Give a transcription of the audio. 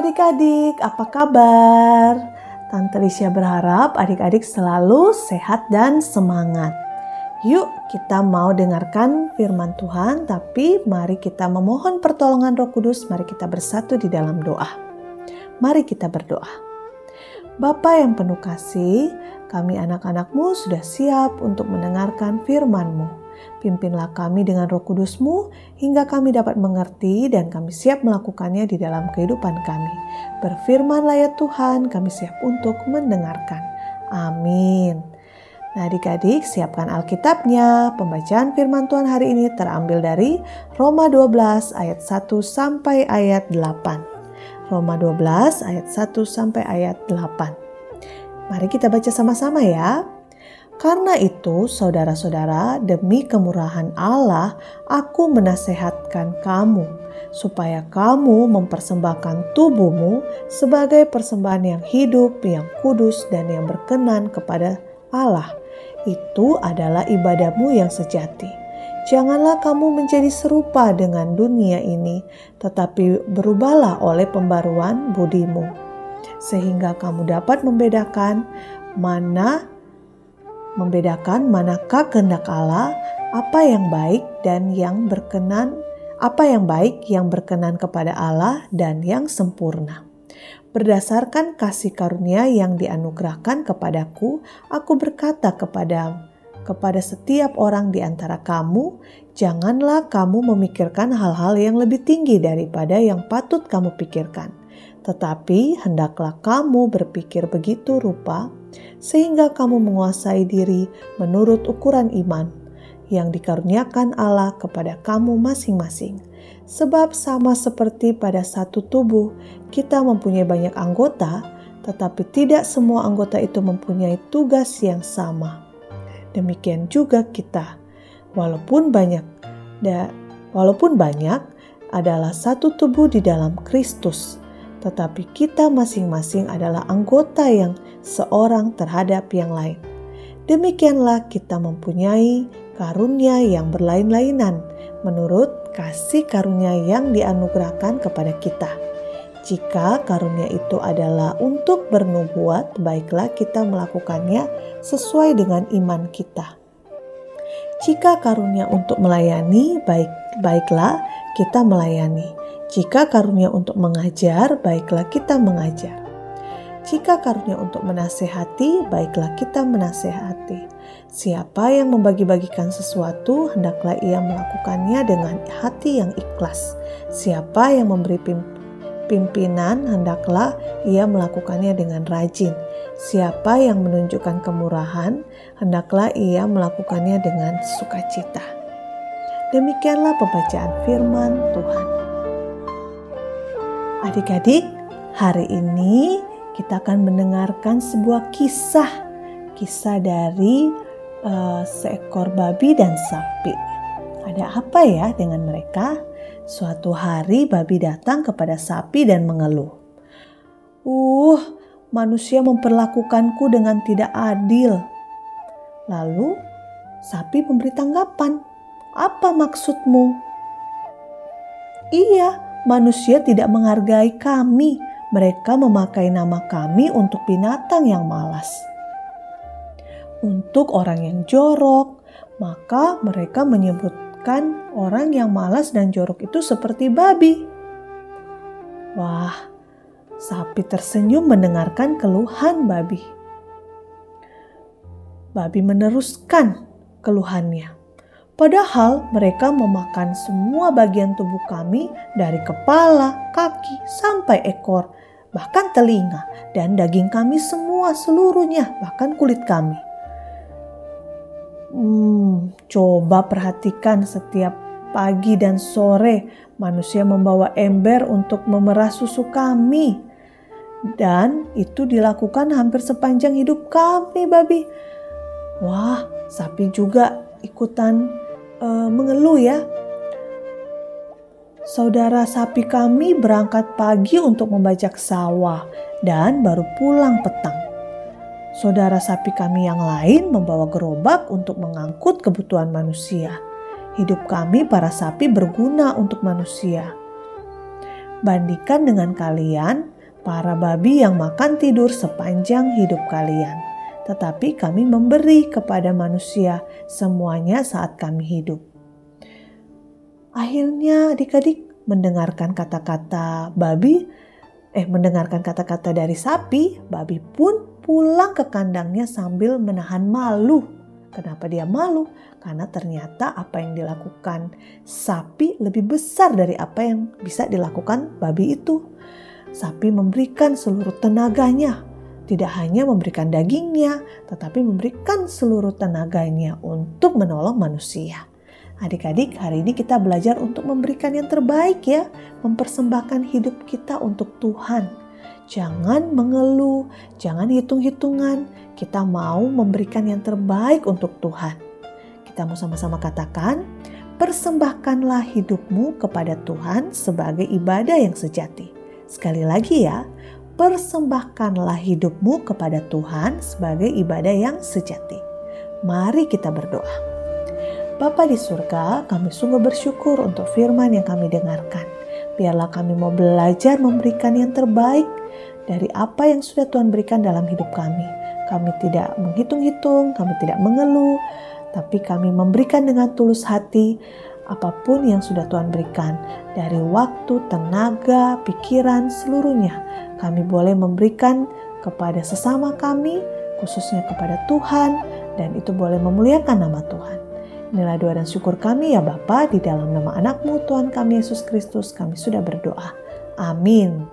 Adik-adik, apa kabar? Tante Lisha berharap adik-adik selalu sehat dan semangat. Yuk kita mau dengarkan firman Tuhan, tapi mari kita memohon pertolongan roh kudus, mari kita bersatu di dalam doa. Mari kita berdoa. Bapa yang penuh kasih, kami anak-anakmu sudah siap untuk mendengarkan firman-Mu. Pimpinlah kami dengan roh kudusmu hingga kami dapat mengerti dan kami siap melakukannya di dalam kehidupan kami. Berfirmanlah ya Tuhan, kami siap untuk mendengarkan. Amin. Nah adik-adik siapkan Alkitabnya. Pembacaan firman Tuhan hari ini terambil dari Roma 12 ayat 1 sampai ayat 8. Roma 12 ayat 1 sampai ayat 8. Mari kita baca sama-sama ya. Karena itu, saudara-saudara, demi kemurahan Allah, aku menasehatkan kamu supaya kamu mempersembahkan tubuhmu sebagai persembahan yang hidup, yang kudus, dan yang berkenan kepada Allah. Itu adalah ibadahmu yang sejati. Janganlah kamu menjadi serupa dengan dunia ini, tetapi berubahlah oleh pembaruan budimu, sehingga kamu dapat membedakan mana membedakan manakah kehendak Allah, apa yang baik dan yang berkenan, apa yang baik yang berkenan kepada Allah dan yang sempurna. Berdasarkan kasih karunia yang dianugerahkan kepadaku, aku berkata kepada kepada setiap orang di antara kamu, janganlah kamu memikirkan hal-hal yang lebih tinggi daripada yang patut kamu pikirkan. Tetapi hendaklah kamu berpikir begitu rupa sehingga kamu menguasai diri menurut ukuran iman yang dikaruniakan Allah kepada kamu masing-masing. Sebab sama seperti pada satu tubuh, kita mempunyai banyak anggota, tetapi tidak semua anggota itu mempunyai tugas yang sama. Demikian juga kita, walaupun banyak, da, walaupun banyak adalah satu tubuh di dalam Kristus, tetapi kita masing-masing adalah anggota yang seorang terhadap yang lain. Demikianlah kita mempunyai karunia yang berlain-lainan menurut kasih karunia yang dianugerahkan kepada kita. Jika karunia itu adalah untuk bernubuat, baiklah kita melakukannya sesuai dengan iman kita. Jika karunia untuk melayani, baik baiklah kita melayani. Jika karunia untuk mengajar, baiklah kita mengajar. Jika karunia untuk menasehati, baiklah kita menasehati. Siapa yang membagi-bagikan sesuatu, hendaklah ia melakukannya dengan hati yang ikhlas. Siapa yang memberi pimpinan, hendaklah ia melakukannya dengan rajin. Siapa yang menunjukkan kemurahan, hendaklah ia melakukannya dengan sukacita. Demikianlah pembacaan firman Tuhan. Adik-adik, hari ini kita akan mendengarkan sebuah kisah, kisah dari uh, seekor babi dan sapi. Ada apa ya dengan mereka? Suatu hari babi datang kepada sapi dan mengeluh. Uh, manusia memperlakukanku dengan tidak adil. Lalu sapi memberi tanggapan. Apa maksudmu? Iya, manusia tidak menghargai kami. Mereka memakai nama kami untuk binatang yang malas. Untuk orang yang jorok, maka mereka menyebutkan orang yang malas dan jorok itu seperti babi. Wah, sapi tersenyum mendengarkan keluhan babi. Babi meneruskan keluhannya. Padahal mereka memakan semua bagian tubuh kami dari kepala, kaki, sampai ekor, bahkan telinga, dan daging kami semua seluruhnya, bahkan kulit kami. Hmm, coba perhatikan setiap pagi dan sore manusia membawa ember untuk memerah susu kami. Dan itu dilakukan hampir sepanjang hidup kami, babi. Wah, sapi juga ikutan uh, mengeluh ya. Saudara sapi kami berangkat pagi untuk membajak sawah dan baru pulang petang. Saudara sapi kami yang lain membawa gerobak untuk mengangkut kebutuhan manusia. Hidup kami para sapi berguna untuk manusia. bandingkan dengan kalian, para babi yang makan tidur sepanjang hidup kalian. Tetapi kami memberi kepada manusia semuanya saat kami hidup. Akhirnya adik-adik mendengarkan kata-kata babi, eh mendengarkan kata-kata dari sapi, babi pun pulang ke kandangnya sambil menahan malu. Kenapa dia malu? Karena ternyata apa yang dilakukan sapi lebih besar dari apa yang bisa dilakukan babi itu. Sapi memberikan seluruh tenaganya, tidak hanya memberikan dagingnya, tetapi memberikan seluruh tenaganya untuk menolong manusia. Adik-adik, hari ini kita belajar untuk memberikan yang terbaik ya, mempersembahkan hidup kita untuk Tuhan. Jangan mengeluh, jangan hitung-hitungan. Kita mau memberikan yang terbaik untuk Tuhan. Kita mau sama-sama katakan, persembahkanlah hidupmu kepada Tuhan sebagai ibadah yang sejati. Sekali lagi ya, persembahkanlah hidupmu kepada Tuhan sebagai ibadah yang sejati. Mari kita berdoa. Bapa di surga, kami sungguh bersyukur untuk firman yang kami dengarkan. Biarlah kami mau belajar memberikan yang terbaik dari apa yang sudah Tuhan berikan dalam hidup kami. Kami tidak menghitung-hitung, kami tidak mengeluh, tapi kami memberikan dengan tulus hati apa pun yang sudah Tuhan berikan. Dari waktu, tenaga, pikiran, seluruhnya. Kami boleh memberikan kepada sesama kami, khususnya kepada Tuhan, dan itu boleh memuliakan nama Tuhan. Inilah doa dan syukur kami ya Bapa di dalam nama anakmu Tuhan kami Yesus Kristus kami sudah berdoa. Amin.